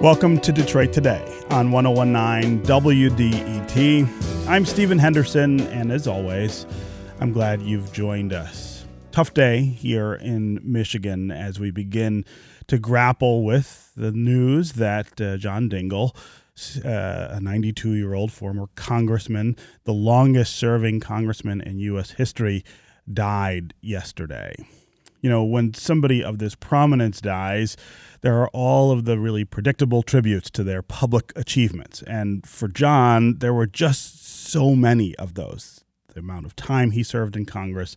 Welcome to Detroit Today on 1019 WDET. I'm Stephen Henderson, and as always, I'm glad you've joined us. Tough day here in Michigan as we begin to grapple with the news that uh, John Dingell, uh, a 92 year old former congressman, the longest serving congressman in U.S. history, died yesterday. You know, when somebody of this prominence dies, there are all of the really predictable tributes to their public achievements. And for John, there were just so many of those. The amount of time he served in Congress,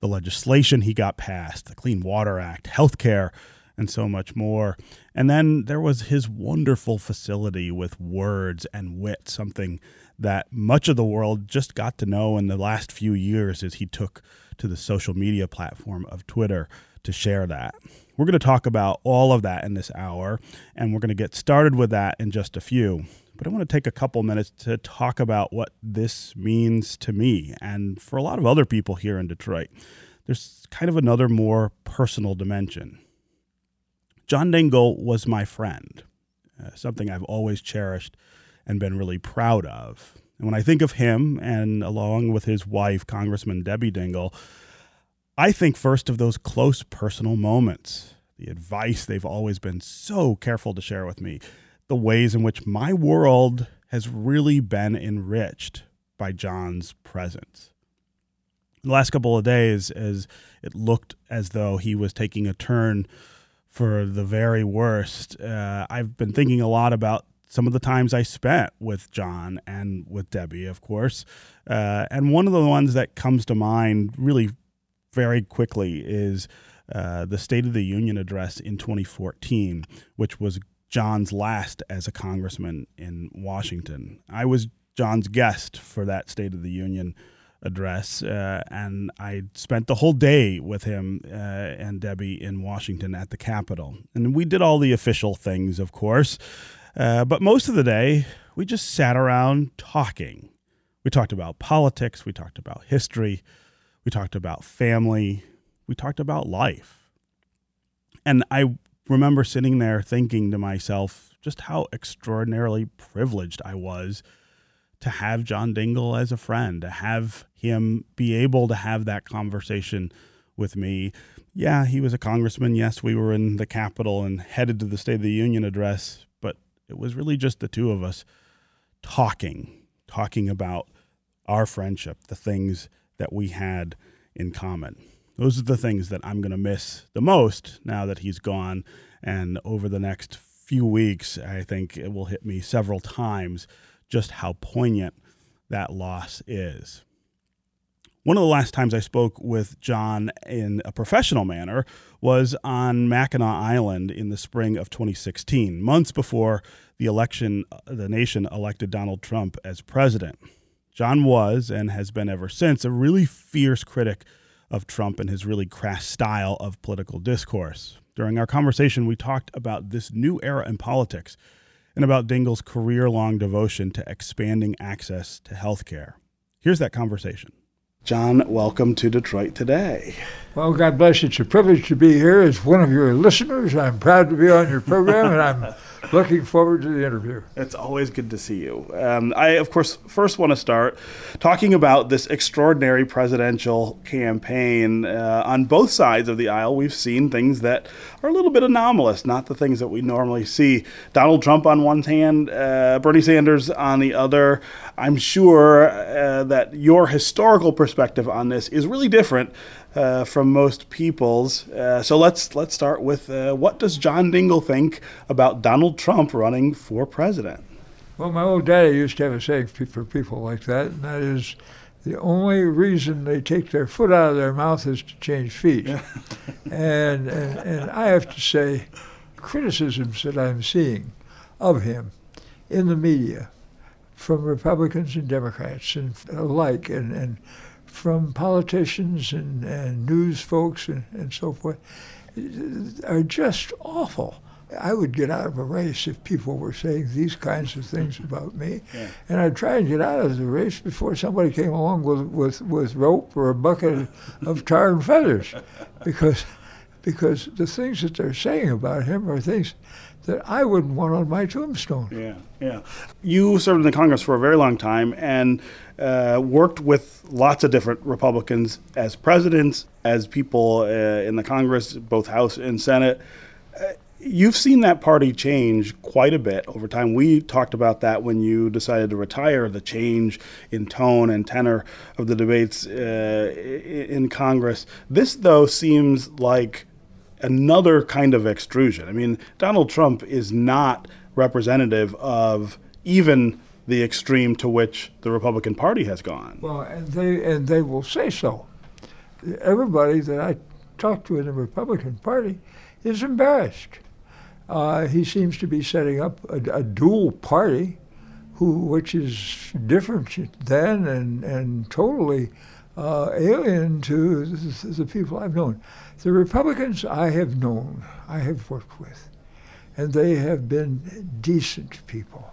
the legislation he got passed, the Clean Water Act, health care, and so much more. And then there was his wonderful facility with words and wit, something that much of the world just got to know in the last few years as he took to the social media platform of Twitter to share that. We're going to talk about all of that in this hour, and we're going to get started with that in just a few. But I want to take a couple minutes to talk about what this means to me and for a lot of other people here in Detroit. There's kind of another more personal dimension. John Dingell was my friend, uh, something I've always cherished and been really proud of. And when I think of him, and along with his wife, Congressman Debbie Dingell, I think first of those close personal moments, the advice they've always been so careful to share with me, the ways in which my world has really been enriched by John's presence. The last couple of days, as it looked as though he was taking a turn for the very worst, uh, I've been thinking a lot about some of the times I spent with John and with Debbie, of course. Uh, and one of the ones that comes to mind really very quickly is uh, the State of the Union address in 2014, which was John's last as a congressman in Washington. I was John's guest for that State of the Union address, uh, and I spent the whole day with him uh, and Debbie in Washington at the Capitol. And we did all the official things, of course, uh, but most of the day we just sat around talking. We talked about politics, we talked about history, we talked about family. We talked about life. And I remember sitting there thinking to myself just how extraordinarily privileged I was to have John Dingell as a friend, to have him be able to have that conversation with me. Yeah, he was a congressman. Yes, we were in the Capitol and headed to the State of the Union address, but it was really just the two of us talking, talking about our friendship, the things that we had in common. Those are the things that I'm going to miss the most now that he's gone. And over the next few weeks, I think it will hit me several times just how poignant that loss is. One of the last times I spoke with John in a professional manner was on Mackinac Island in the spring of 2016, months before the election, uh, the nation elected Donald Trump as president. John was and has been ever since a really fierce critic of Trump and his really crass style of political discourse. During our conversation, we talked about this new era in politics and about Dingell's career long devotion to expanding access to health care. Here's that conversation. John, welcome to Detroit today. Well, God bless. It's a privilege to be here as one of your listeners. I'm proud to be on your program, and I'm looking forward to the interview. It's always good to see you. Um, I, of course, first want to start talking about this extraordinary presidential campaign. Uh, on both sides of the aisle, we've seen things that are a little bit anomalous, not the things that we normally see. Donald Trump on one hand, uh, Bernie Sanders on the other. I'm sure uh, that your historical perspective on this is really different uh, from most people's. Uh, so let's let's start with uh, what does John Dingell think about Donald Trump running for president? Well, my old daddy used to have a saying for people like that, and that is, the only reason they take their foot out of their mouth is to change feet. and, and and I have to say, criticisms that I'm seeing of him in the media from Republicans and Democrats and alike, and, and from politicians and, and news folks and, and so forth are just awful. I would get out of a race if people were saying these kinds of things about me. Yeah. And I'd try and get out of the race before somebody came along with, with, with rope or a bucket of tar and feathers. Because, because the things that they're saying about him are things that I wouldn't want on my tombstone. Yeah, yeah. You served in the Congress for a very long time and uh, worked with lots of different Republicans as presidents, as people uh, in the Congress, both House and Senate. Uh, you've seen that party change quite a bit over time. We talked about that when you decided to retire, the change in tone and tenor of the debates uh, in Congress. This, though, seems like another kind of extrusion. I mean, Donald Trump is not representative of even the extreme to which the Republican Party has gone. Well, and they and they will say so. Everybody that I talk to in the Republican Party is embarrassed. Uh, he seems to be setting up a, a, dual party, who which is different than and and totally uh, alien to the, the people I've known. The Republicans I have known, I have worked with, and they have been decent people.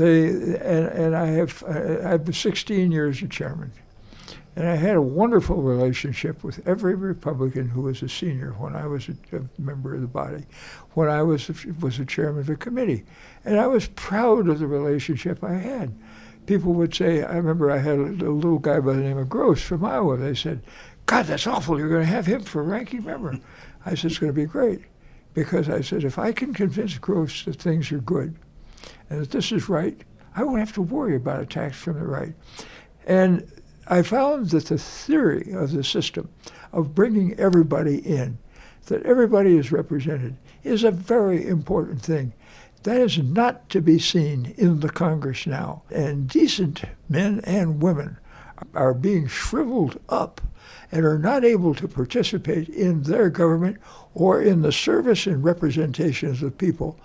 They and, and I have I've been 16 years as chairman, and I had a wonderful relationship with every Republican who was a senior when I was a, a member of the body, when I was a, was a chairman of the committee, and I was proud of the relationship I had people would say, I remember I had a, a, little guy by the name of Gross from Iowa. They said, God, that's awful. You're going to have him for ranking member. I said, it's going to be great. Because I said, if I can convince Gross that things are good and that this is right, I won't have to worry about attacks from the right. And I found that the theory of the system of bringing everybody in, that everybody is represented, is a very important thing. That is not to be seen in the Congress now. And decent men and women are being shriveled up and are not able to participate in their government or in the service and representation of the people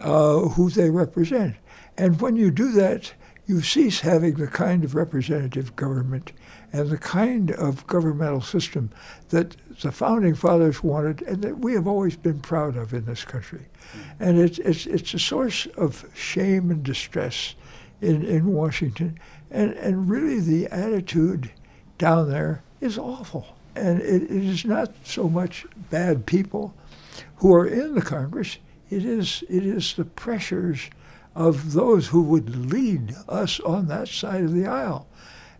uh, who they represent. And when you do that, you cease having the kind of representative government and the kind of governmental system that the founding fathers wanted and that we have always been proud of in this country. And it's, it's, it's a source of shame and distress in, in Washington. And, and really, the attitude down there is awful. And it, it is not so much bad people who are in the Congress, it is, it is the pressures of those who would lead us on that side of the aisle.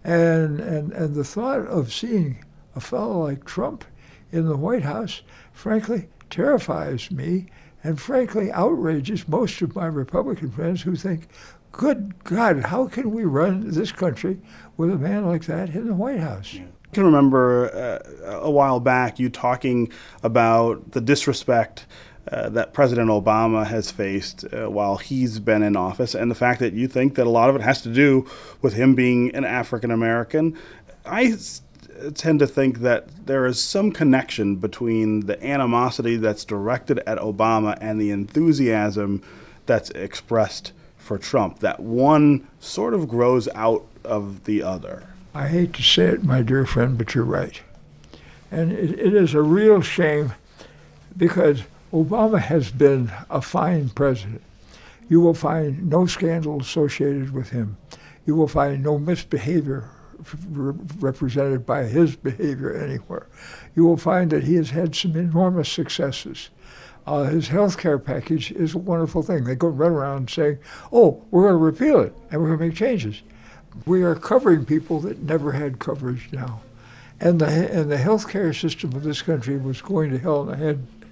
And, and, and the thought of seeing a fellow like Trump in the White House, frankly, terrifies me and frankly outrages most of my Republican friends who think, good God, how can we run this country with a man like that in the White House? Yeah. I can remember uh, a while back you talking about the disrespect uh, that President Obama has faced uh, while he's been in office, and the fact that you think that a lot of it has to do with him being an African American. I tend to think that there is some connection between the animosity that's directed at Obama and the enthusiasm that's expressed for Trump. That one sort of grows out of the other. I hate to say it, my dear friend, but you're right. And it, it is a real shame because Obama has been a fine president. You will find no scandal associated with him. You will find no misbehavior represented by his behavior anywhere. You will find that he has had some enormous successes. Uh, his health care package is a wonderful thing. They go run around saying, oh, we're going to repeal it and we're going to make changes. We are covering people that never had coverage now. And the, and the health care system of this country was going to hell in a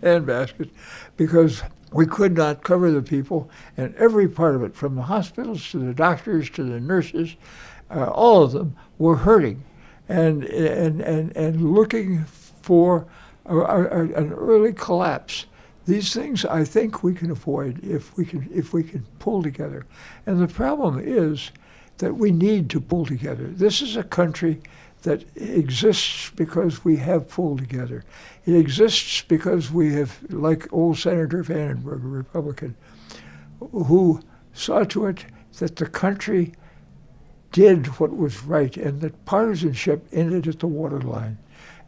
hand, handbasket because we could not cover the people and every part of it, from the hospitals to the doctors to the nurses, uh, all of them were hurting and, and, and, and looking for a, a, an early collapse. These things I think we can avoid if we can, if we can pull together. And the problem is that we need to pull together. This is a country that exists because we have pulled together. It exists because we have, like old Senator Vandenberg, a Republican, who saw to it that the country did what was right and that partisanship ended at the waterline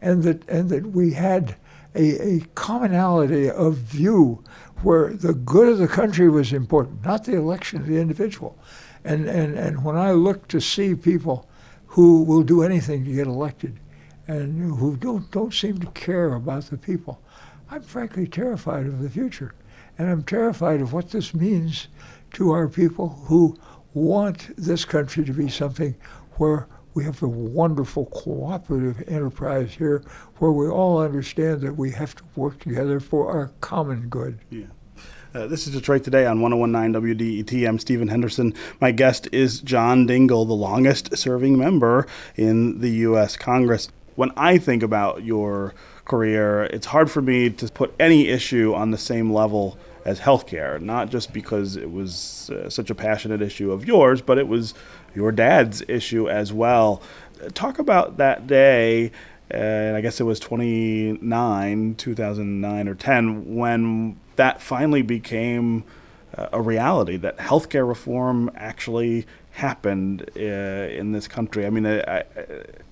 and that, and that we had a, a commonality of view where the good of the country was important, not the election of the individual. And, and, and when I look to see people who will do anything to get elected and who don't, don't seem to care about the people, I'm frankly terrified of the future. And I'm terrified of what this means to our people who want this country to be something where we have a wonderful cooperative enterprise here where we all understand that we have to work together for our common good. Yeah. Uh, this is Detroit Today on 1019 WDET. I'm Stephen Henderson. My guest is John Dingell, the longest serving member in the U.S. Congress. When I think about your career, it's hard for me to put any issue on the same level as healthcare, not just because it was uh, such a passionate issue of yours, but it was your dad's issue as well. Talk about that day, and I guess it was 29, 2009 or 10, when that finally became uh, a reality that healthcare reform actually happened uh, in this country. I mean, I, I,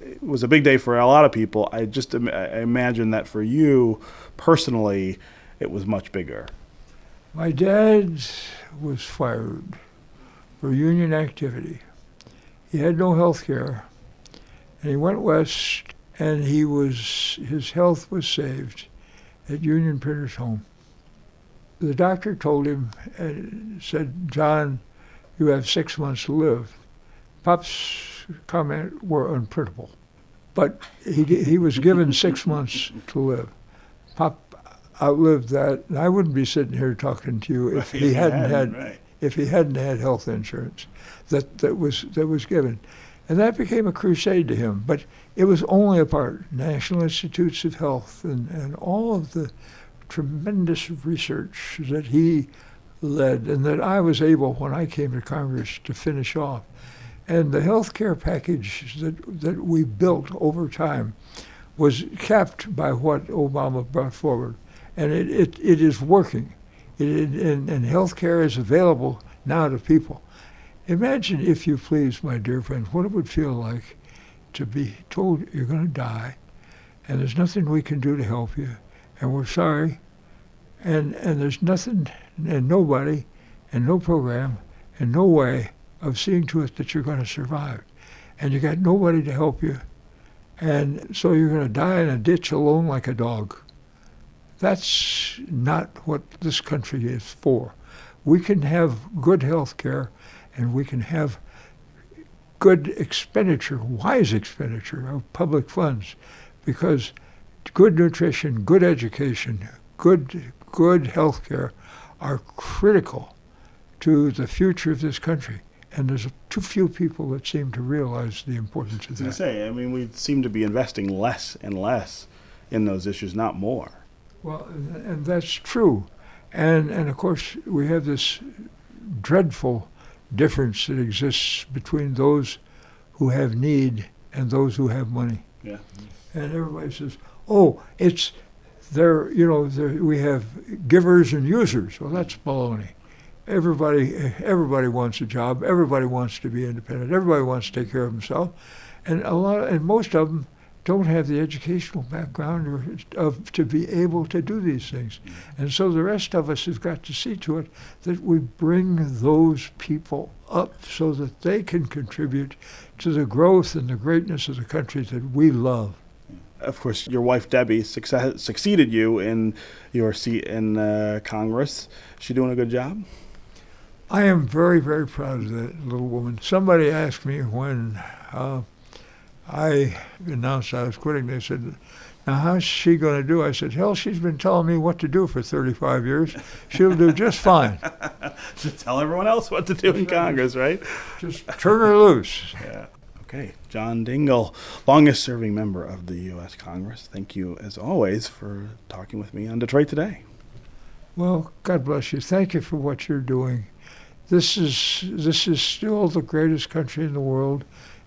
it was a big day for a lot of people. I just Im- I imagine that for you personally, it was much bigger. My dad was fired for union activity. He had no health care, and he went west, and he was his health was saved at Union Printers Home. The doctor told him and said, "John, you have six months to live." Pop's comment were unprintable, but he he was given six months to live. Pop outlived that. And I wouldn't be sitting here talking to you if, he hadn't had right. if he hadn't had health insurance that, that was that was given. And that became a crusade to him. But it was only a part. National Institutes of Health and, and all of the tremendous research that he led and that I was able, when I came to Congress, to finish off. And the health care package that, that we built over time was capped by what Obama brought forward and it, it, it is working. It, it, and, and health care is available now to people. Imagine, if you please, my dear friend, what it would feel like to be told you're going to die, and there's nothing we can do to help you, and we're sorry, and, and there's nothing and nobody and no program and no way of seeing to it that you're going to survive. And you got nobody to help you. And so you're going to die in a ditch alone like a dog. That's not what this country is for. We can have good health care and we can have good expenditure, wise expenditure of public funds because good nutrition, good education, good good health care are critical to the future of this country. And there's too few people that seem to realize the importance of that. I say, I mean, we seem to be investing less and less in those issues, not more. Well, and that's true. And, and of course, we have this dreadful difference that exists between those who have need and those who have money. Yeah. And everybody says, oh, it's there, you know, there, we have givers and users. Well, that's baloney. Everybody, everybody wants a job. Everybody wants to be independent. Everybody wants to take care of himself. And a lot, and most of them don't have the educational background or of to be able to do these things. And so the rest of us have got to see to it that we bring those people up so that they can contribute to the growth and the greatness of the country that we love. Of course, your wife Debbie success, succeeded you in your seat in uh, Congress. Is she doing a good job? I am very, very proud of that little woman. Somebody asked me when uh, I announced I was quitting. They said, now how's she going to do? I said, hell, she's been telling me what to do for 35 years. She'll do just fine. just tell everyone else what to do in Congress, right? Just turn her loose. Yeah. Okay. John Dingell, longest serving member of the U.S. Congress. Thank you, as always, for talking with me on Detroit Today. Well, God bless you. Thank you for what you're doing. This is this is still the greatest country in the world.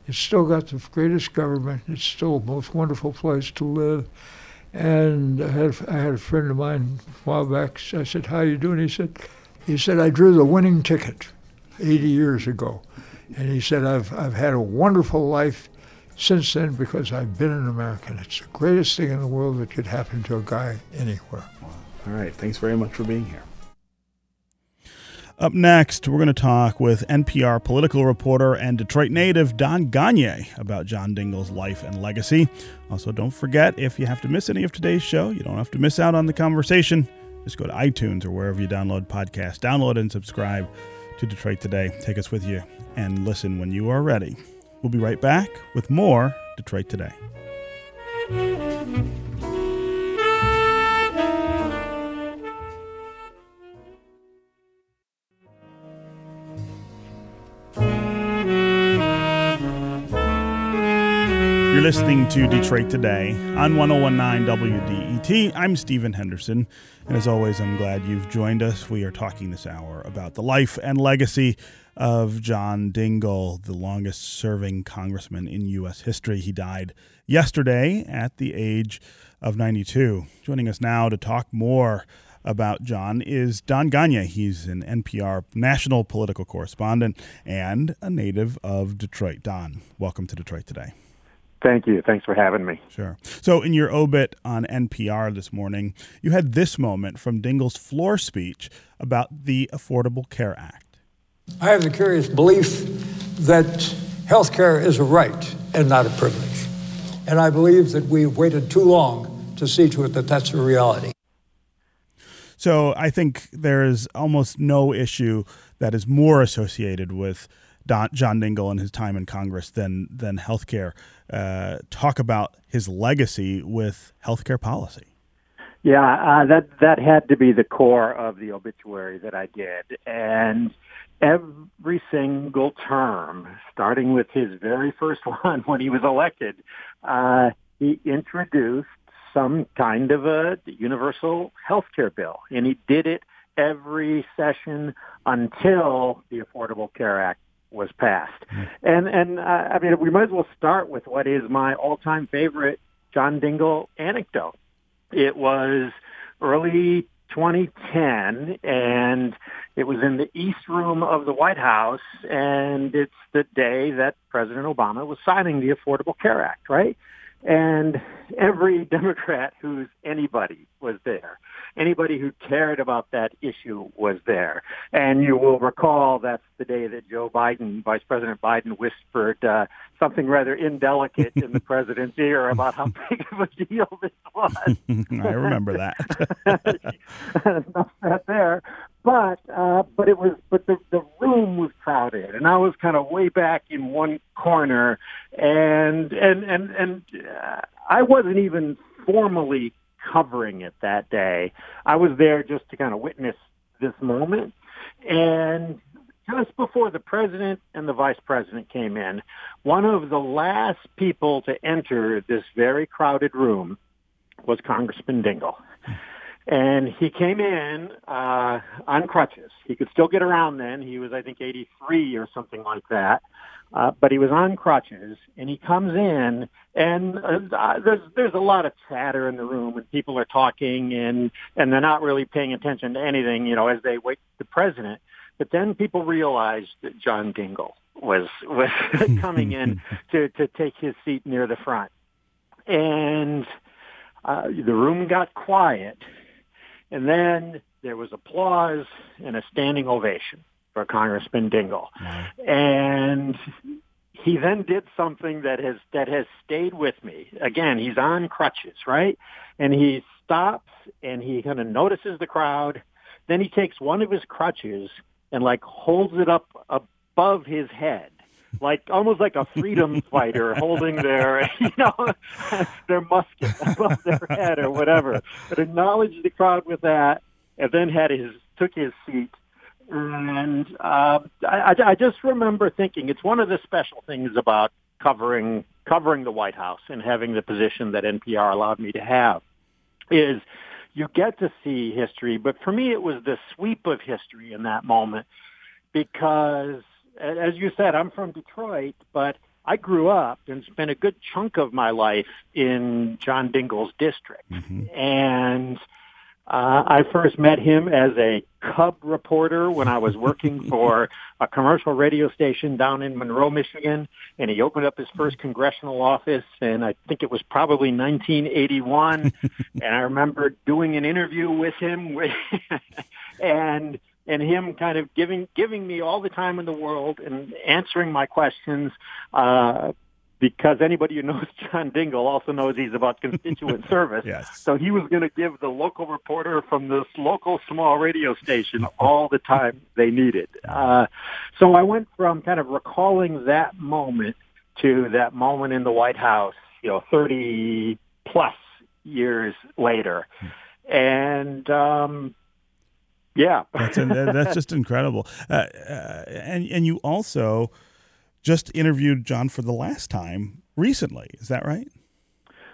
It's still got the greatest government. It's still the most wonderful place to live. And I had, I had a friend of mine a while back. I said, "How you doing?" He said, "He said I drew the winning ticket 80 years ago." And he said, "I've I've had a wonderful life since then because I've been an American. It's the greatest thing in the world that could happen to a guy anywhere." All right. Thanks very much for being here. Up next, we're going to talk with NPR political reporter and Detroit native Don Gonyea about John Dingell's life and legacy. Also, don't forget if you have to miss any of today's show, you don't have to miss out on the conversation. Just go to iTunes or wherever you download podcasts. Download and subscribe to Detroit Today. Take us with you and listen when you are ready. We'll be right back with more Detroit Today. You're listening to Detroit Today on 1019 WDET. I'm Stephen Henderson, and as always, I'm glad you've joined us. We are talking this hour about the life and legacy of John Dingell, the longest serving congressman in U.S. history. He died yesterday at the age of 92. Joining us now to talk more about John is Don Gonyea. He's an NPR national political correspondent and a native of Detroit. Don, welcome to Detroit today. Thank you. Thanks for having me. Sure. So, in your obit on NPR this morning, you had this moment from Dingell's floor speech about the Affordable Care Act. I have the curious belief that health care is a right and not a privilege. And I believe that we've waited too long to see to it that that's a reality. So, I think there is almost no issue that is more associated with Don, John Dingell and his time in Congress than than healthcare. Uh, talk about his legacy with healthcare policy. Yeah, uh, that that had to be the core of the obituary that I did, and every single term, starting with his very first one when he was elected, uh, he introduced some kind of a universal health care bill, and he did it every session until the Affordable Care Act was passed. Mm-hmm. And and uh, I mean, we might as well start with what is my all-time favorite John Dingell anecdote. It was early 2010, and it was in the East Room of the White House, and it's the day that President Obama was signing the Affordable Care Act, right? And every Democrat who's anybody was there anybody who cared about that issue was there. And you will recall that's the day that Joe Biden, Vice President Biden, whispered uh, something rather indelicate in the president's ear about how big of a deal this was. I remember that. Enough that there. But uh, but it was but the the room was crowded, and I was kind of way back in one corner, and and and and uh, I wasn't even formally covering it that day. I was there just to kind of witness this moment. And just before the president and the vice president came in, one of the last people to enter this very crowded room was Congressman Dingell. And he came in uh, on crutches. He could still get around then. He was, I think, 83 or something like that. Uh, but he was on crutches, and he comes in, and uh, there's there's a lot of chatter in the room, and people are talking, and and they're not really paying attention to anything, you know, as they wait the president. But then people realized that John Dingell was was coming in to to take his seat near the front, and uh, the room got quiet, and then there was applause and a standing ovation for Congressman Dingell. And he then did something that has that has stayed with me. Again, he's on crutches, right? And he stops and he kind of notices the crowd. Then he takes one of his crutches and like holds it up above his head. Like almost like a freedom fighter holding their, you know, their musket above their head or whatever. But acknowledged the crowd with that, and then had his took his seat and uh, I, I just remember thinking it's one of the special things about covering covering the White House and having the position that NPR allowed me to have is you get to see history, but for me it was the sweep of history in that moment because, as you said, I'm from Detroit, but I grew up and spent a good chunk of my life in John Dingell's district, mm-hmm. and uh, I first met him as a cub reporter when I was working for a commercial radio station down in Monroe, Michigan, and he opened up his first congressional office, and I think it was probably 1981. and I remember doing an interview with him, with, and and him kind of giving giving me all the time in the world and answering my questions. Uh, because anybody who knows John Dingell also knows he's about constituent service. Yes. So he was going to give the local reporter from this local small radio station all the time they needed. Uh, so I went from kind of recalling that moment to that moment in the White House, you know, 30 plus years later. And, um, yeah, that's that's just incredible. Uh, uh, and and you also just interviewed John for the last time recently. Is that right?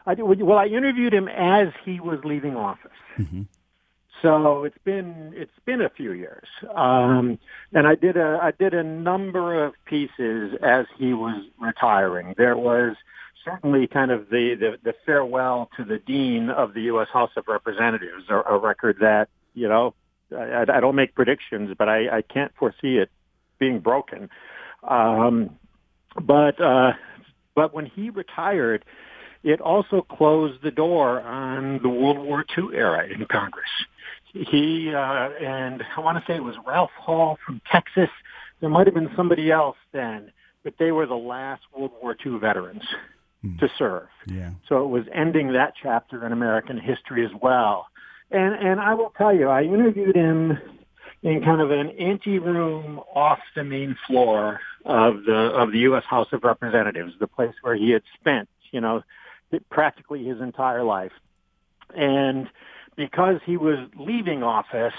I did, well, I interviewed him as he was leaving office. Mm-hmm. So it's been it's been a few years, um, and I did a I did a number of pieces as he was retiring. There was certainly kind of the the, the farewell to the dean of the U.S. House of Representatives, a, a record that you know I, I don't make predictions, but I, I can't foresee it being broken. Um, but uh, but when he retired, it also closed the door on the World War II era in Congress. He uh, and I want to say it was Ralph Hall from Texas. There might have been somebody else then, but they were the last World War II veterans mm. to serve. Yeah. So it was ending that chapter in American history as well. And and I will tell you, I interviewed him in kind of an anteroom off the main floor of the of the U.S. House of Representatives, the place where he had spent, you know, practically his entire life. And because he was leaving office,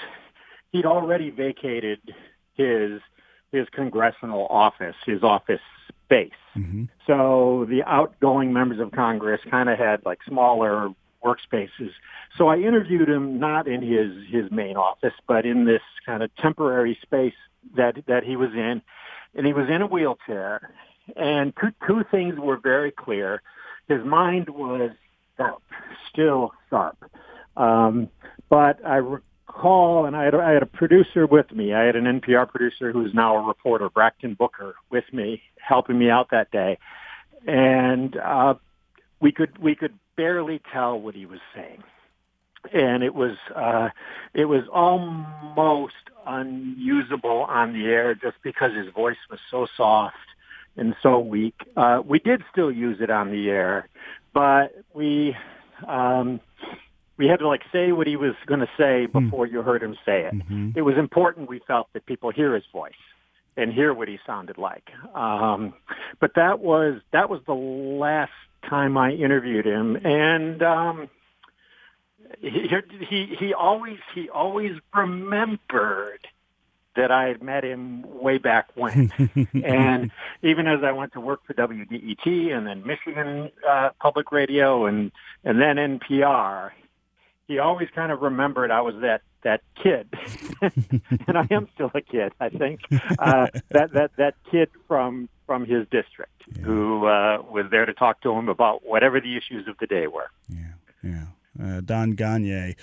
he'd already vacated his his congressional office, his office space. Mm-hmm. So the outgoing members of Congress kind of had like smaller workspaces. So I interviewed him not in his his main office, but in this kind of temporary space that that he was in, and he was in a wheelchair. And two, two things were very clear. His mind was sharp, still sharp. Um, but I recall, and I had, I had a producer with me. I had an NPR producer who's now a reporter, Brakkton Booker, with me, helping me out that day. And uh, we could we could barely tell what he was saying. And it was uh, it was almost unusable on the air just because his voice was so soft and so weak. Uh, we did still use it on the air, but we um, we had to like say what he was going to say hmm. before mm. you heard him say it. Mm-hmm. It was important. We felt that people hear his voice and hear what he sounded like. Um, but that was that was the last time I interviewed him, and um, he, he he always he always remembered that I had met him way back when. and even as I went to work for WDET and then Michigan uh, Public Radio and and then NPR, he always kind of remembered I was that that kid, and I am still a kid. I think uh, that that that kid from from his district yeah. who uh, was there to talk to him about whatever the issues of the day were. Yeah, yeah. Uh, Don Gonyea,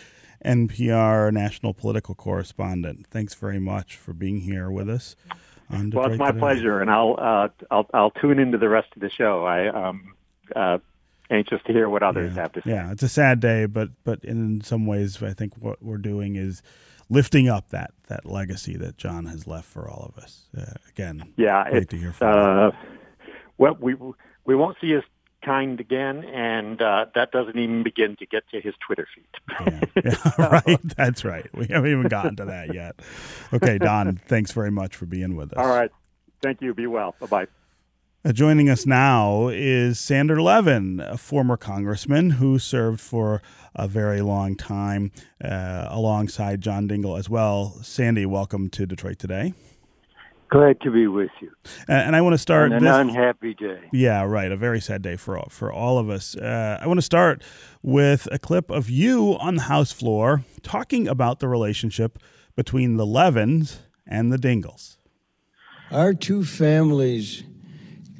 NPR national political correspondent. Thanks very much for being here with us. well, it's my today. pleasure, and I'll uh, I'll I'll tune into the rest of the show. I um uh, anxious to hear what others yeah. have to say. Yeah, it's a sad day, but but in some ways, I think what we're doing is lifting up that that legacy that John has left for all of us. Uh, again, yeah, great to hear from uh, Well, we we won't see his kind again, and uh, that doesn't even begin to get to his Twitter feed. yeah, yeah right. That's right. We haven't even gotten to that yet. Okay, Don, thanks very much for being with us. All right. Thank you. Be well. Bye bye. Uh, joining us now is Sander Levin, a former congressman who served for a very long time uh, alongside John Dingell as well. Sandy, welcome to Detroit today. Glad to be with you. And, and I want to start on an this, unhappy day. Yeah, right. A very sad day for all, for all of us. Uh, I want to start with a clip of you on the House floor talking about the relationship between the Levins and the Dingells. Our two families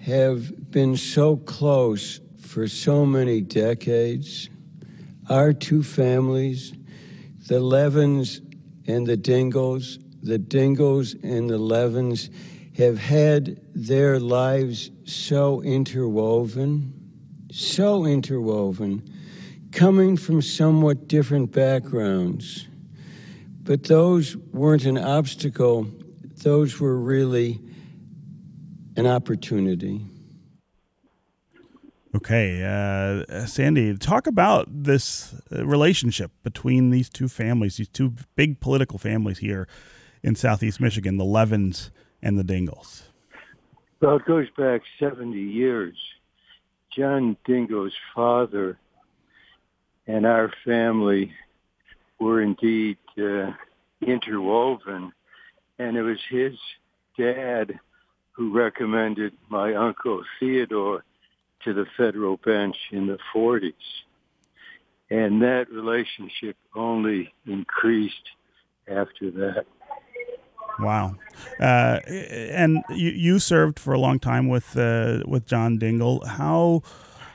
have been so close for so many decades. Our two families, the Levins and the Dingells, the Dingells and the Levins, have had their lives so interwoven, so interwoven, coming from somewhat different backgrounds. But those weren't an obstacle, those were really an opportunity. Okay, uh, Sandy, talk about this uh, relationship between these two families, these two big political families here in Southeast Michigan, the Levins and the Dingells. Well, it goes back 70 years. John Dingell's father and our family were indeed uh, interwoven, and it was his dad who recommended my uncle Theodore to the federal bench in the 40s. And that relationship only increased after that. Wow, uh, and you, you served for a long time with uh, with John Dingell. How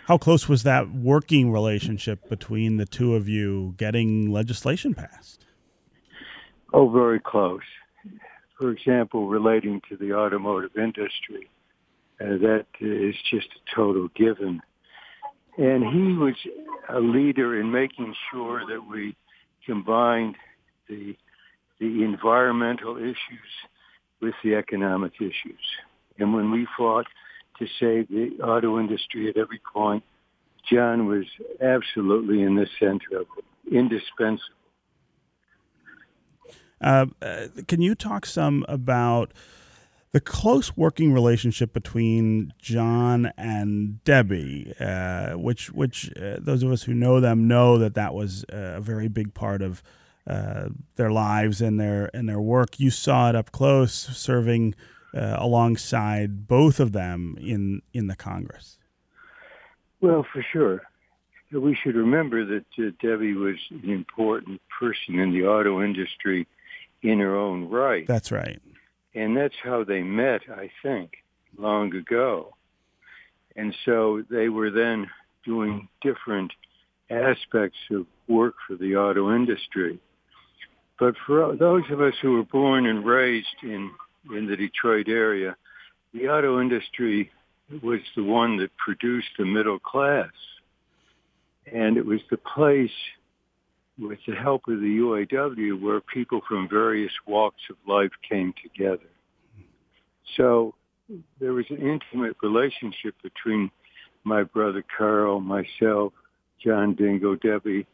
how close was that working relationship between the two of you getting legislation passed? Oh, very close. For example, relating to the automotive industry, uh, that is just a total given. And he was a leader in making sure that we combined the the environmental issues with the economic issues. And when we fought to save the auto industry at every point, John was absolutely in the center of it, indispensable. Uh, uh, can you talk some about the close working relationship between John and Debbie, uh, which which uh, those of us who know them know that that was a very big part of uh, their lives and their and their work. You saw it up close, serving uh, alongside both of them in in the Congress. Well, for sure. We should remember that uh, Debbie was an important person in the auto industry in her own right. That's right. And that's how they met, I think, long ago. And so they were then doing different aspects of work for the auto industry. But for those of us who were born and raised in, in the Detroit area, the auto industry was the one that produced the middle class. And it was the place with the help of the UAW where people from various walks of life came together. So there was an intimate relationship between my brother Carl, myself, John Dingell, Debbie,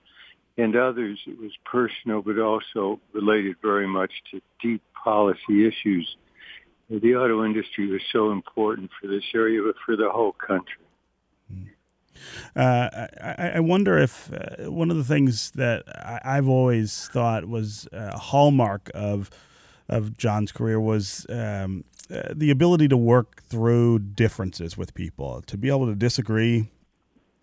and others, it was personal, but also related very much to deep policy issues. The auto industry was so important for this area, but for the whole country. Uh, I, I, wonder if uh, one of the things that I, have always thought was a hallmark of of John's career was um, uh, the ability to work through differences with people, to be able to disagree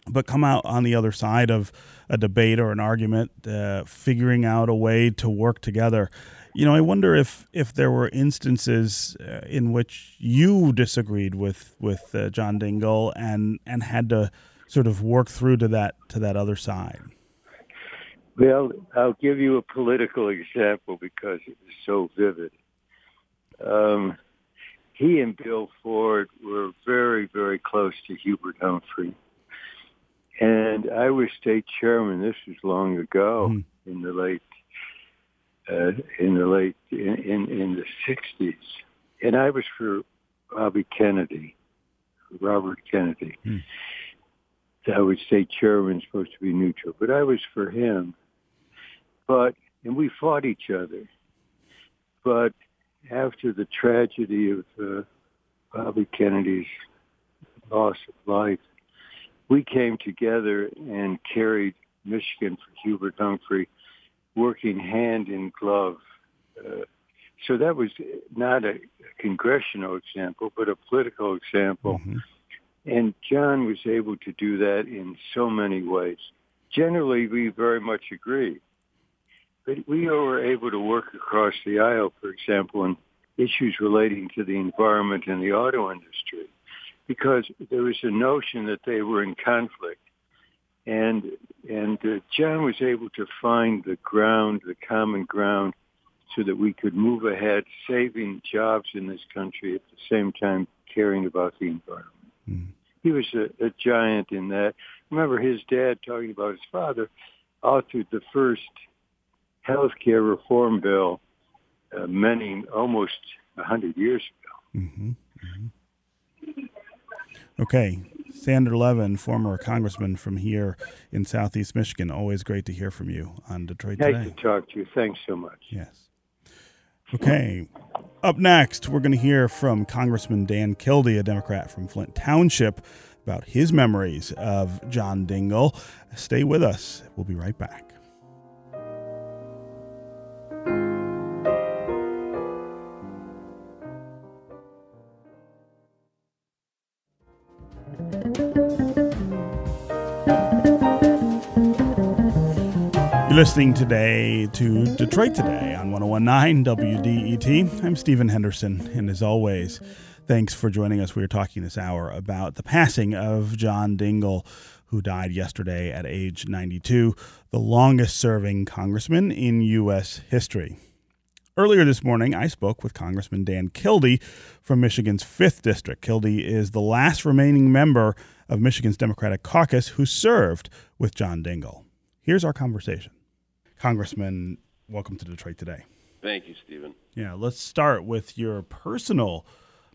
but come out on the other side of a debate or an argument, uh, figuring out a way to work together. You know, I wonder if if there were instances uh, in which you disagreed with with uh, John Dingell and and had to sort of work through to that to that other side. Well, I'll give you a political example because it was so vivid. Um, he and Bill Ford were very, very close to Hubert Humphrey and I was state chairman. This was long ago mm. in the late uh, in the late in, in, in the sixties, and I was for Bobby Kennedy, Robert Kennedy. Mm. I was state chairman, supposed to be neutral, but I was for him. But and we fought each other. But after the tragedy of uh, Bobby Kennedy's loss of life, we came together and carried Michigan for Hubert Humphrey, working hand in glove. Uh, so that was not a congressional example, but a political example. Mm-hmm. And John was able to do that in so many ways. Generally, we very much agree. But we were able to work across the aisle, for example, on issues relating to the environment and the auto industry because there was a notion that they were in conflict. And and uh, John was able to find the ground, the common ground, so that we could move ahead, saving jobs in this country at the same time caring about the environment. Mm. He was a, a giant in that. Remember his dad talking about his father authored the first health care reform bill uh, many, almost a hundred years ago. Mm-hmm. Mm-hmm. Okay, Sander Levin, former congressman from here in Southeast Michigan. Always great to hear from you on Detroit nice Today. to talk to you. Thanks so much. Yes. Okay. Up next, we're going to hear from Congressman Dan Kildee, a Democrat from Flint Township, about his memories of John Dingell. Stay with us. We'll be right back. You're listening today to Detroit Today on 1019 WDET. I'm Stephen Henderson, and as always, thanks for joining us. We are talking this hour about the passing of John Dingell, who died yesterday at age 92, the longest serving congressman in U.S. history. Earlier this morning, I spoke with Congressman Dan Kildee from Michigan's 5th District. Kildee is the last remaining member of Michigan's Democratic Caucus who served with John Dingell. Here's our conversation. Congressman, welcome to Detroit today. Thank you, Stephen. Yeah, let's start with your personal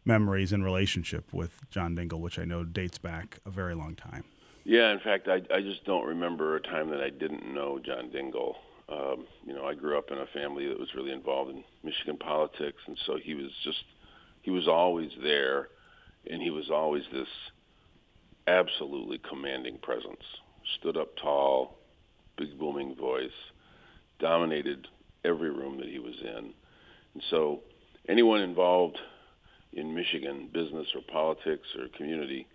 memories and relationship with John Dingell, which I know dates back a very long time. Yeah, in fact, I, I just don't remember a time that I didn't know John Dingell. Um, you know, I grew up in a family that was really involved in Michigan politics, and so he was just, he was always there, and he was always this absolutely commanding presence. Stood up tall, big booming voice, dominated every room that he was in. And so anyone involved in Michigan, business or politics or community,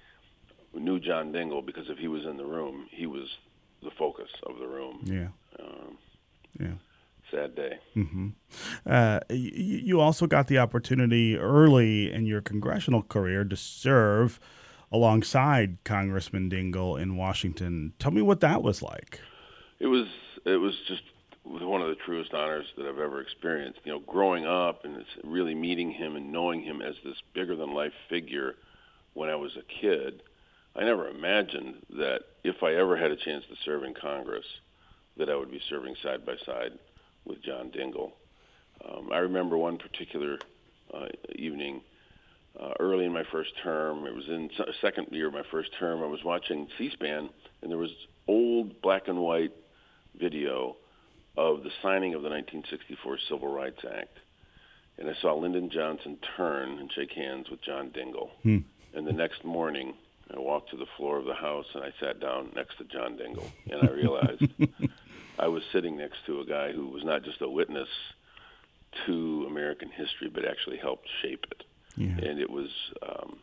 knew John Dingell because if he was in the room, he was the focus of the room. Yeah. Um, Yeah. sad day. hmm Uh, y- y- you also got the opportunity early in your congressional career to serve alongside Congressman Dingell in Washington. Tell me what that was like. It was it was just one of the truest honors that I've ever experienced. You know, growing up and really meeting him and knowing him as this bigger than life figure when I was a kid, I never imagined that if I ever had a chance to serve in Congress, that I would be serving side by side with John Dingell. Um, I remember one particular uh, evening uh, early in my first term. It was in se- second year of my first term. I was watching C-SPAN, and there was old black and white video of the signing of the 1964 Civil Rights Act. And I saw Lyndon Johnson turn and shake hands with John Dingell. Hmm. And the next morning, I walked to the floor of the House and I sat down next to John Dingell. And I realized I was sitting next to a guy who was not just a witness to American history, but actually helped shape it Yeah. and it was um,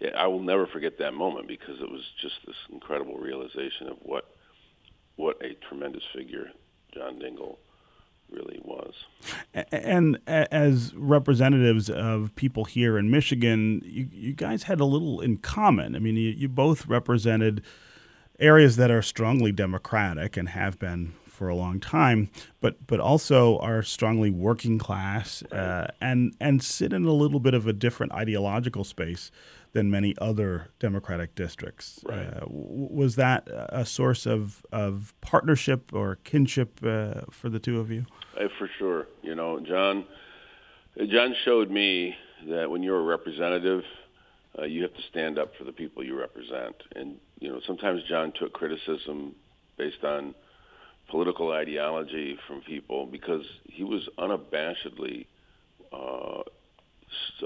yeah, I will never forget that moment because it was just this incredible realization of what what a tremendous figure John Dingell really was. And as representatives of people here in Michigan, you, you guys had a little in common. I mean, you, you both represented areas that are strongly democratic and have been for a long time, but but also are strongly working class uh, and and sit in a little bit of a different ideological space than many other democratic districts. Right. Uh, w- was that a source of of partnership or kinship uh, for the two of you? Uh, for sure, you know, John. uh, John showed me that when you're a representative, uh, you have to stand up for the people you represent, and you know sometimes John took criticism based on political ideology from people because he was unabashedly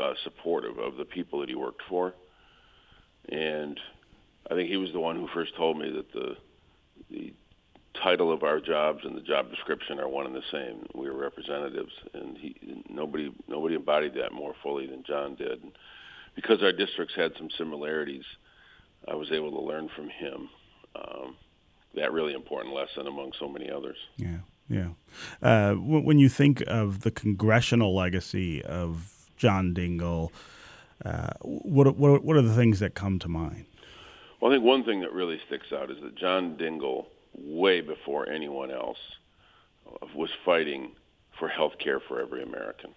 uh, supportive of the people that he worked for, and I think he was the one who first told me that the the title of our jobs and the job description are one and the same. We are representatives, and he nobody nobody embodied that more fully than John did. And because our districts had some similarities, I was able to learn from him um, that really important lesson among so many others. Yeah, yeah. Uh, when you think of the congressional legacy of John Dingell, uh, what, what what are the things that come to mind? Well, I think one thing that really sticks out is that John Dingell, way before anyone else, uh, was fighting for health care for every American.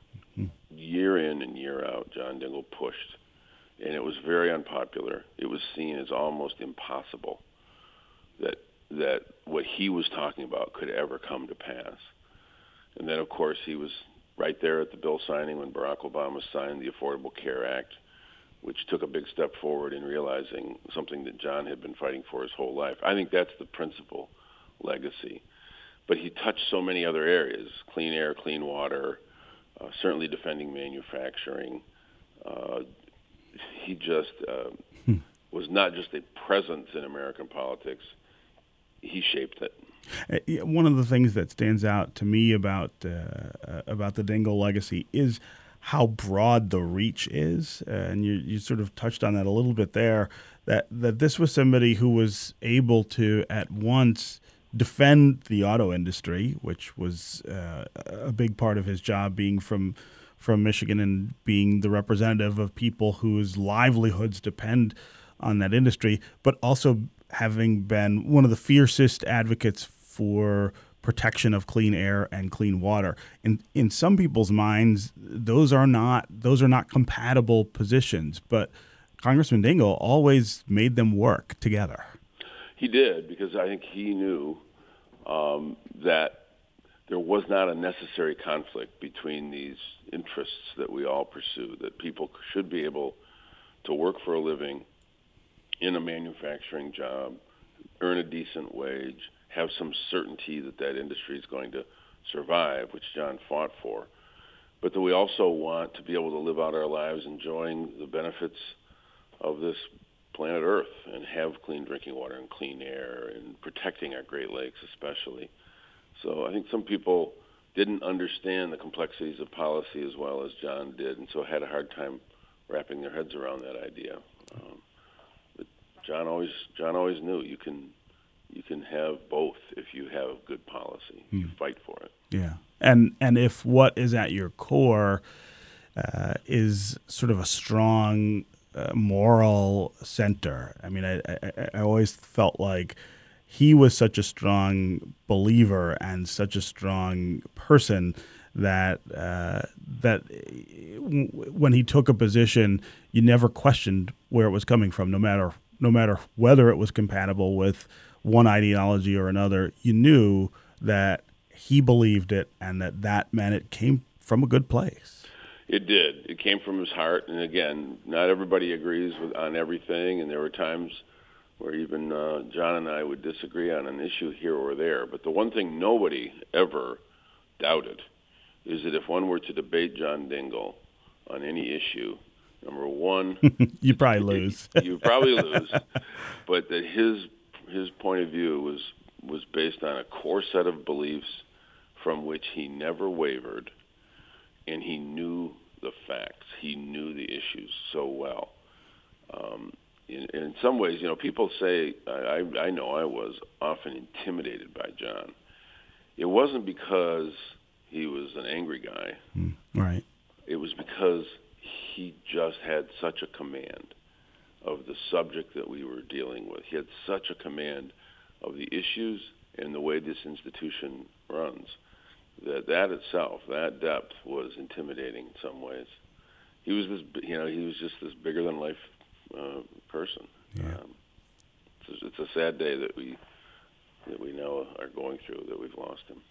Year in and year out, John Dingell pushed, and it was very unpopular. It was seen as almost impossible that that what he was talking about could ever come to pass. And then, of course, he was right there at the bill signing when Barack Obama signed the Affordable Care Act, which took a big step forward in realizing something that John had been fighting for his whole life. I think that's the principal legacy. But he touched so many other areas clean air, clean water, uh, certainly defending manufacturing. Uh, he just uh, hmm. was not just a presence in American politics, he shaped it. Uh, one of the things that stands out to me about uh, about the Dingell legacy is how broad the reach is, uh, and you you sort of touched on that a little bit there. That that this was somebody who was able to at once defend the auto industry, which was uh, a big part of his job, being from from Michigan and being the representative of people whose livelihoods depend on that industry, but also having been one of the fiercest advocates for protection of clean air and clean water. In in some people's minds, those are not those are not compatible positions, but Congressman Dingell always made them work together. He did because I think he knew um, that there was not a necessary conflict between these interests that we all pursue. That people should be able to work for a living in a manufacturing job, earn a decent wage, have some certainty that that industry is going to survive, which John fought for. But that we also want to be able to live out our lives enjoying the benefits of this planet Earth and have clean drinking water and clean air and protecting our Great Lakes especially. So I think some people didn't understand the complexities of policy as well as John did, and so had a hard time wrapping their heads around that idea. Um, John always John always knew you can you can have both if you have good policy. You hmm. fight for it. Yeah, and and if what is at your core uh, is sort of a strong uh, moral center. I mean, I, I, I always felt like he was such a strong believer and such a strong person that uh, that when he took a position, you never questioned where it was coming from, no matter no matter whether it was compatible with one ideology or another. You knew that he believed it, and that that meant it came from a good place. It did. It came from his heart, and again, not everybody agrees with on everything, and there were times where even uh, John and I would disagree on an issue here or there. But the one thing nobody ever doubted is that if one were to debate John Dingell on any issue, number one, you probably lose. you probably lose. But that his his point of view was was based on a core set of beliefs from which he never wavered and he knew the facts. He knew the issues so well. Um, in, in some ways, you know, people say I, I know I was often intimidated by John. It wasn't because he was an angry guy, mm, right? It was because he just had such a command of the subject that we were dealing with. He had such a command of the issues and the way this institution runs that that itself, that depth, was intimidating in some ways. He was this, you know, he was just this bigger than life uh, person. Yeah. Um, it's, it's a sad day that we that we know are going through that we've lost him.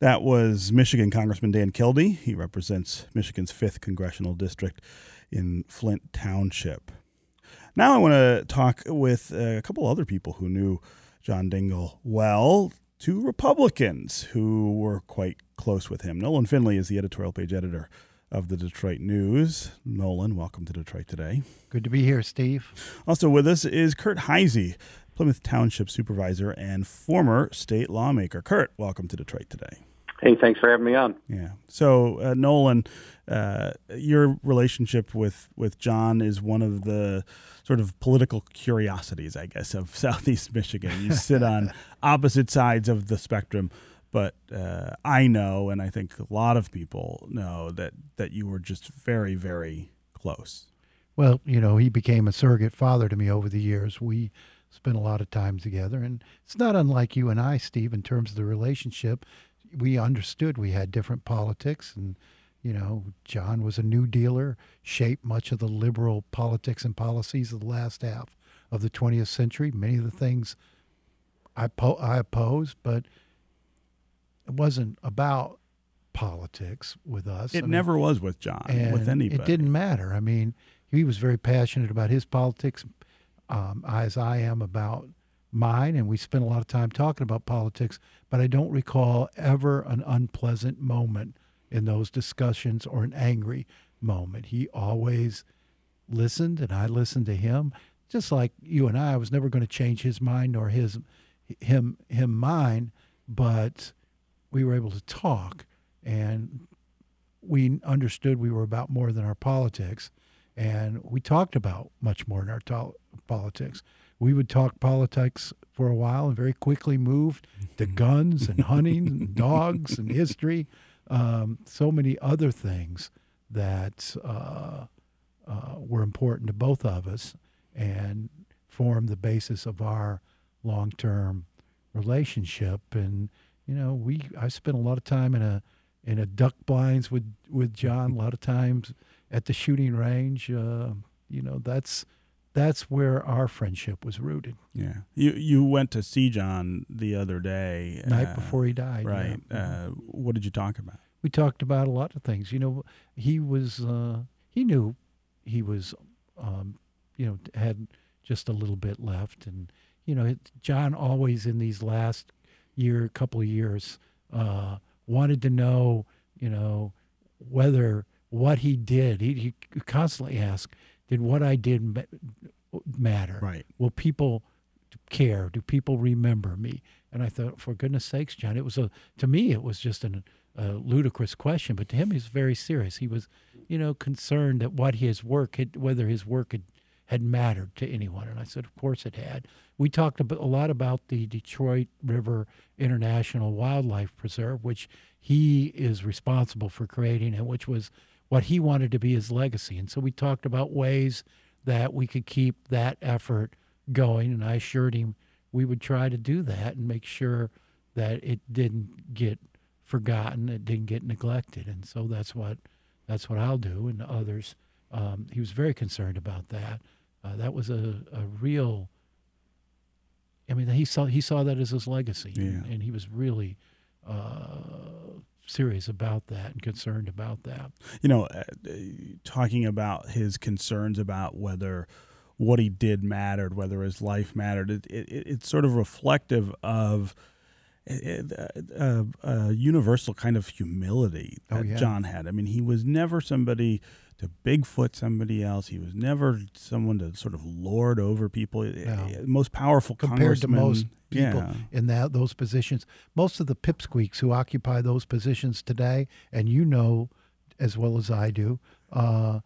That was Michigan Congressman Dan Kildee. He represents Michigan's 5th congressional district in Flint Township. Now I want to talk with a couple other people who knew John Dingell well two Republicans who were quite close with him. Nolan Finley is the editorial page editor of the Detroit News. Nolan, welcome to Detroit today. Good to be here, Steve. Also with us is Kurt Heise, Plymouth Township Supervisor and former state lawmaker. Kurt, welcome to Detroit today. Hey, thanks for having me on. Yeah. So, uh, Nolan, uh, your relationship with, with John is one of the sort of political curiosities, I guess, of Southeast Michigan. You sit on opposite sides of the spectrum, but uh, I know, and I think a lot of people know that that you were just very, very close. Well, you know, he became a surrogate father to me over the years. We spent a lot of time together, and it's not unlike you and I, Steve, in terms of the relationship we understood we had different politics and you know john was a new dealer shaped much of the liberal politics and policies of the last half of the 20th century many of the things i, po- I opposed but it wasn't about politics with us. It I mean, never was with John, and with anybody. It didn't matter. I mean, he was very passionate about his politics, um, as I am about mine, and we spent a lot of time talking about politics. But I don't recall ever an unpleasant moment in those discussions or an angry moment. He always listened, and I listened to him. Just like you and I, I was never going to change his mind nor his him him mine, but we were able to talk, and we understood we were about more than our politics, and we talked about much more than our to- politics. We would talk politics for a while and very quickly moved to guns and hunting and dogs and history, um, so many other things that uh, uh, were important to both of us and formed the basis of our long-term relationship. And you know, we I spent a lot of time in a in a duck blinds with with John. A lot of times at the shooting range. Uh, you know, that's that's where our friendship was rooted. Yeah, you you went to see John the other day, night uh, before he died. right? yeah. Uh, what did you talk about? we talked about a lot of things. You know, he was uh, he knew he was, um, you know, had just a little bit left, and you know, it, John always in these last year, couple of years, uh, wanted to know, you know, whether what he did. He, he constantly asked, "Did what I did ma- matter? Right. Will people care? Do people remember me?" And I thought, for goodness sakes, John, it was a to me it was just an, a ludicrous question, but to him, he was very serious. He was, you know, concerned that what his work had, whether his work had had mattered to anyone. And I said, of course it had. We talked a lot about the Detroit River International Wildlife Preserve, which he is responsible for creating, and which was what he wanted to be his legacy. And so we talked about ways that we could keep that effort going. And I assured him we would try to do that and make sure that it didn't get forgotten, it didn't get neglected. And so that's what that's what I'll do, and others. Um, he was very concerned about that. Uh, that was a, a real. I mean, he saw he saw that as his legacy, and, and he was really uh, serious about that and concerned about that. you know, uh, uh, talking about his concerns about whether what he did mattered, whether his life mattered, it, it, it's sort of reflective of a, a, a universal kind of humility Oh, that yeah. John had. I mean, he was never somebody to Bigfoot somebody else. He was never someone to sort of lord over people. No. Most powerful compared to most people Yeah. in that those positions. Most of the pipsqueaks who occupy those positions today, and you know as well as I do, uh,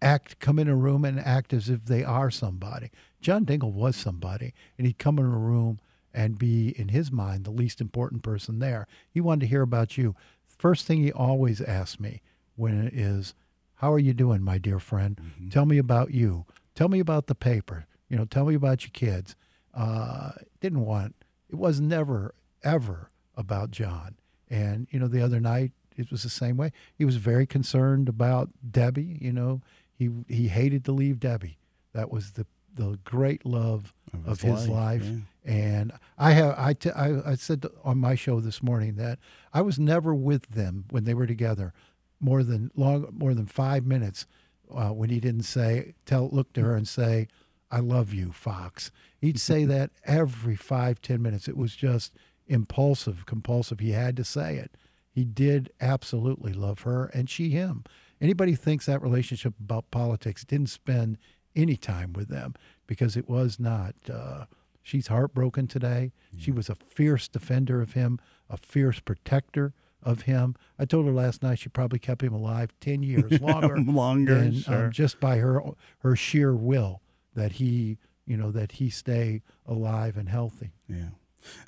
act come in a room and act as if they are somebody. John Dingell was somebody, and he'd come in a room and be, in his mind, the least important person there. He wanted to hear about you. First thing he always asked me when it is, "How are you doing, my dear friend? Tell me about you. Tell me about the paper. You know, tell me about your kids." Uh, didn't want. It was never ever about John. And you know, the other night it was the same way. He was very concerned about Debbie. You know, he he hated to leave Debbie. That was the the great love Of of, his his, life, life. yeah. And I have I, t- I I said on my show this morning that I was never with them when they were together more than long more than five minutes uh, when he didn't say tell look to her and say I love you Fox. He'd say that every five ten minutes. It was just impulsive, compulsive. He had to say it. He did absolutely love her and she him. Anybody thinks that relationship about politics didn't spend any time with them because it was not. Uh, she's heartbroken today. She was a fierce defender of him, a fierce protector of him. I told her last night she probably kept him alive ten years longer, Longer, than, sure. um, just by her her sheer will that he you know that he stay alive and healthy. Yeah.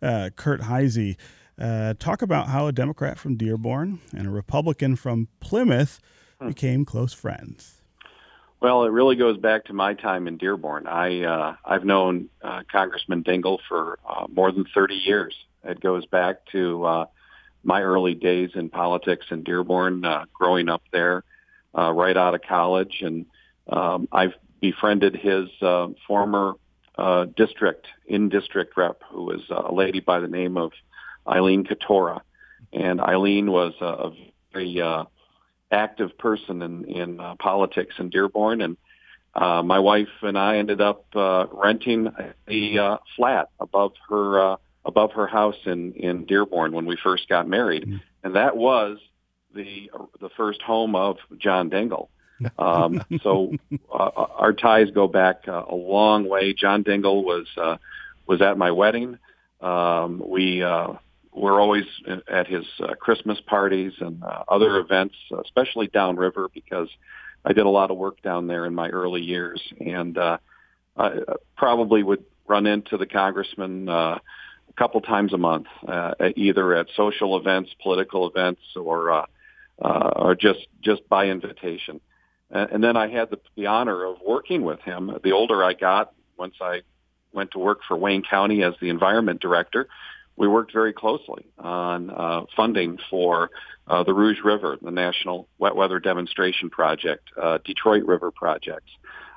Uh, Kurt Heise, uh, talk about how a Democrat from Dearborn and a Republican from Plymouth became close friends. Well, it really goes back to my time in Dearborn. I uh, I've known uh, Congressman Dingell for uh, more than 30 years. It goes back to uh, my early days in politics in Dearborn, uh, growing up there, uh, right out of college, and um, I've befriended his uh, former uh, district in district rep, who was a lady by the name of Eileen Katora. and Eileen was a, a very uh, active person in in uh, politics in Dearborn, and uh, my wife and I ended up uh, renting a uh, flat above her uh, above her house in in Dearborn when we first got married, mm-hmm. and that was the the first home of John Dingell. Um, so uh, our ties go back uh, a long way. John Dingell was uh, was at my wedding. Um, we uh, were always at his uh, Christmas parties and uh, other events, especially downriver, because I did a lot of work down there in my early years, and uh, I probably would run into the congressman uh, a couple times a month, uh, either at social events, political events, or uh, uh, or just just by invitation. And, then I had the, the honor of working with him. The older I got, once I went to work for Wayne County as the environment director, we worked very closely on uh, funding for uh, the Rouge River, the National Wet Weather Demonstration Project, uh, Detroit River projects,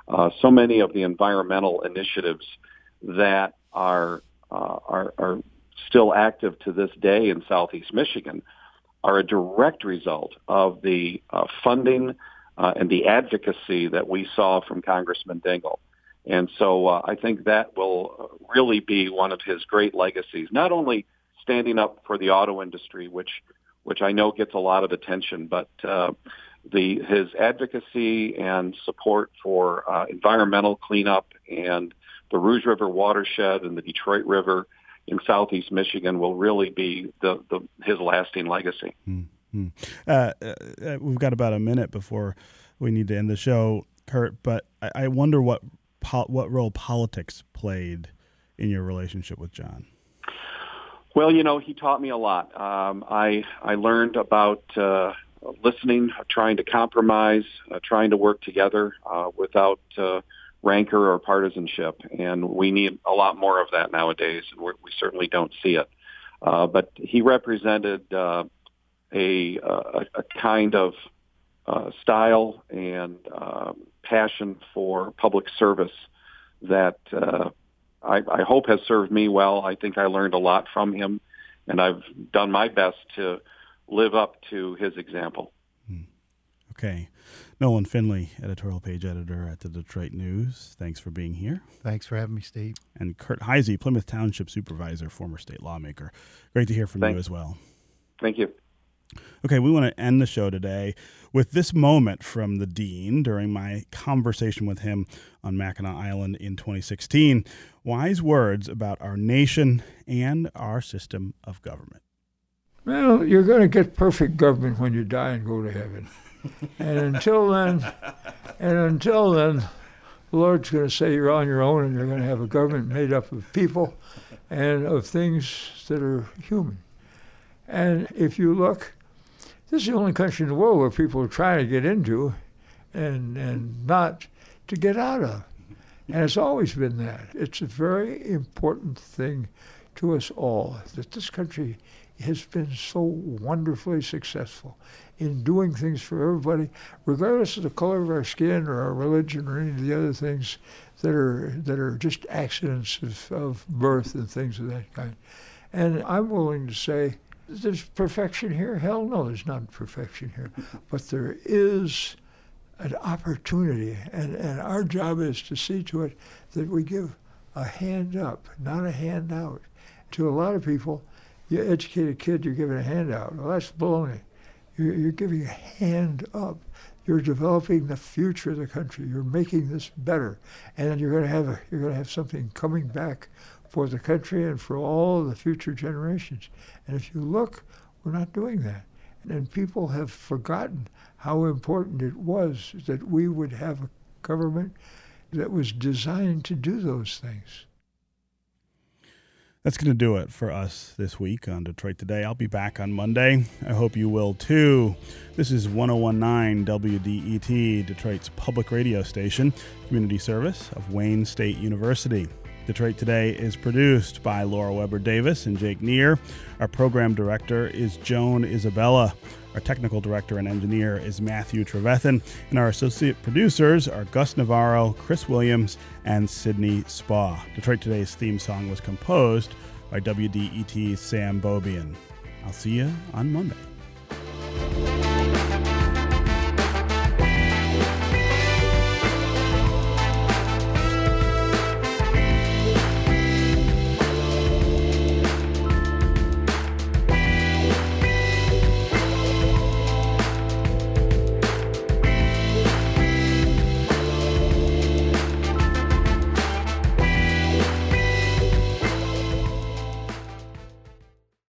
uh, so many of the environmental initiatives that are, uh, are, are still active to this day in Southeast Michigan are a direct result of the uh, funding and the advocacy that we saw from Congressman Dingell. And so uh, I think that will really be one of his great legacies, not only standing up for the auto industry, which which I know gets a lot of attention, but uh, the his advocacy and support for uh, environmental cleanup and the Rouge River watershed and the Detroit River in southeast Michigan will really be the, the his lasting legacy. Mm-hmm. Uh, uh, we've got about a minute before we need to end the show, Kurt. But I, I wonder what po- what role politics played in your relationship with John? Well, you know, he taught me a lot. Um, I I learned about uh, listening, trying to compromise, uh, trying to work together uh, without uh, rancor or partisanship, and we need a lot more of that nowadays. And we certainly don't see it. Uh, but he represented uh, a, a, a kind of uh, style and um, passion for public service that uh, I, I hope has served me well. I think I learned a lot from him, and I've done my best to live up to his example. Hmm. Okay. Nolan Finley, editorial page editor at the Detroit News. Thanks for being here. Thanks for having me, Steve. And Kurt Heise, Plymouth Township supervisor, former state lawmaker. Great to hear from Thanks. you as well. Thank you. Okay, we want to end the show today with this moment from the dean during my conversation with him on Mackinac Island in 2016. Wise words about our nation and our system of government. Well, you're going to get perfect government when you die and go to heaven. And until then, and until then, the Lord's going to say you're on your own and you're going to have a government made up of people and of things that are human. And if you look, this is the only country in the world where people are trying to get into and, and not to get out of. And it's always been that. It's a very important thing to us all that this country has been so wonderfully successful in doing things for everybody, regardless of the color of our skin or our religion or any of the other things that are that are just accidents of, of birth and things of that kind. And I'm willing to say there's perfection here? Hell no, there's not perfection here. But there is an opportunity, and, and our job is to see to it that we give a hand up, not a hand out. To a lot of people, you educate a kid, you're giving a handout. Well, that's baloney. You're, you're giving a hand up. You're developing the future of the country. You're making this better, and you're going to have a, you're going to have something coming back for the country and for all the future generations. And if you look, we're not doing that. And people have forgotten how important it was that we would have a government that was designed to do those things. That's going to do it for us this week on Detroit Today. I'll be back on Monday. I hope you will too. This is 1019 WDET, Detroit's public radio station, community service of Wayne State University. Detroit Today is produced by Laura Weber Davis and Jake Neher. Our program director is Joan Isabella. Our technical director and engineer is Matthew Trevethan. And our associate producers are Gus Navarro, Chris Williams, and Sydney Spa. Detroit Today's theme song was composed by WDET's Sam Bobian. I'll see you on Monday.